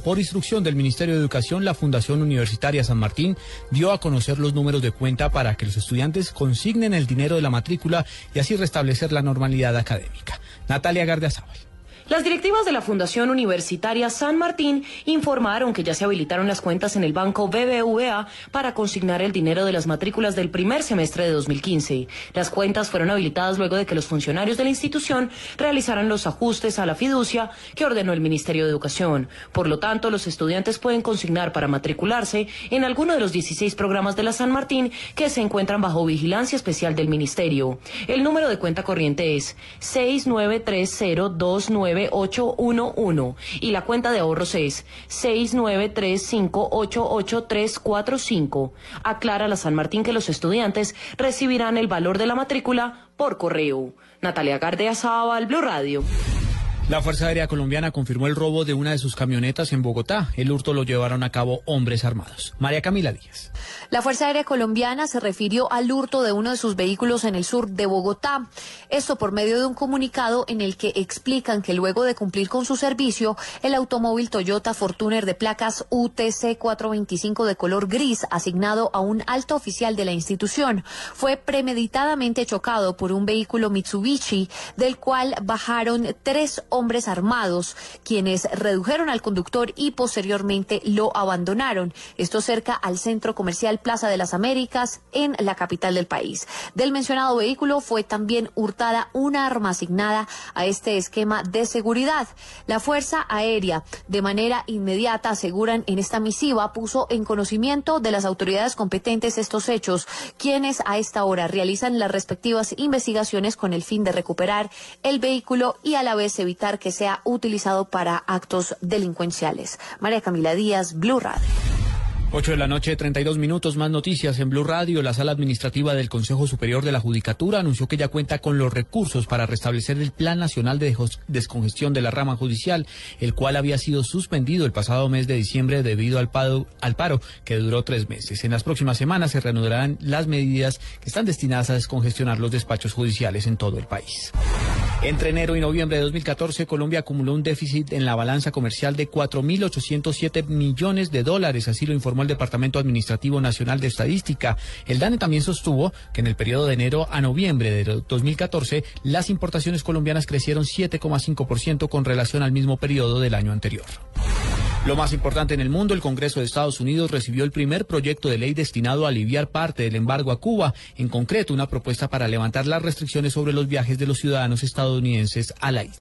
Por instrucción del Ministerio de Educación, la Fundación Universitaria San Martín dio a conocer los números de cuenta para que los estudiantes consignen el dinero de la matrícula y así restablecer la normalidad académica. Natalia Gardiazabal. Las directivas de la Fundación Universitaria San Martín informaron que ya se habilitaron las cuentas en el banco BBVA para consignar el dinero de las matrículas del primer semestre de 2015. Las cuentas fueron habilitadas luego de que los funcionarios de la institución realizaran los ajustes a la fiducia que ordenó el Ministerio de Educación. Por lo tanto, los estudiantes pueden consignar para matricularse en alguno de los 16 programas de la San Martín que se encuentran bajo vigilancia especial del Ministerio. El número de cuenta corriente es 693029 811 y la cuenta de ahorros es 693588345. Aclara la San Martín que los estudiantes recibirán el valor de la matrícula por correo. Natalia Gardea Sábal, Blue Radio. La Fuerza Aérea Colombiana confirmó el robo de una de sus camionetas en Bogotá. El hurto lo llevaron a cabo hombres armados. María Camila Díaz. La Fuerza Aérea Colombiana se refirió al hurto de uno de sus vehículos en el sur de Bogotá. Esto por medio de un comunicado en el que explican que luego de cumplir con su servicio, el automóvil Toyota Fortuner de placas UTC 425 de color gris, asignado a un alto oficial de la institución, fue premeditadamente chocado por un vehículo Mitsubishi, del cual bajaron tres hombres hombres armados, quienes redujeron al conductor y posteriormente lo abandonaron. Esto cerca al centro comercial Plaza de las Américas en la capital del país. Del mencionado vehículo fue también hurtada una arma asignada a este esquema de seguridad. La Fuerza Aérea, de manera inmediata, aseguran en esta misiva, puso en conocimiento de las autoridades competentes estos hechos, quienes a esta hora realizan las respectivas investigaciones con el fin de recuperar el vehículo y a la vez que sea utilizado para actos delincuenciales. María Camila Díaz, Blue Radio. 8 de la noche, 32 minutos, más noticias en Blue Radio. La sala administrativa del Consejo Superior de la Judicatura anunció que ya cuenta con los recursos para restablecer el Plan Nacional de Descongestión de la Rama Judicial, el cual había sido suspendido el pasado mes de diciembre debido al al paro que duró tres meses. En las próximas semanas se reanudarán las medidas que están destinadas a descongestionar los despachos judiciales en todo el país. Entre enero y noviembre de 2014, Colombia acumuló un déficit en la balanza comercial de 4.807 millones de dólares, así lo informó el Departamento Administrativo Nacional de Estadística. El DANE también sostuvo que en el periodo de enero a noviembre de 2014, las importaciones colombianas crecieron 7,5% con relación al mismo periodo del año anterior. Lo más importante en el mundo, el Congreso de Estados Unidos recibió el primer proyecto de ley destinado a aliviar parte del embargo a Cuba, en concreto una propuesta para levantar las restricciones sobre los viajes de los ciudadanos estadounidenses a la isla.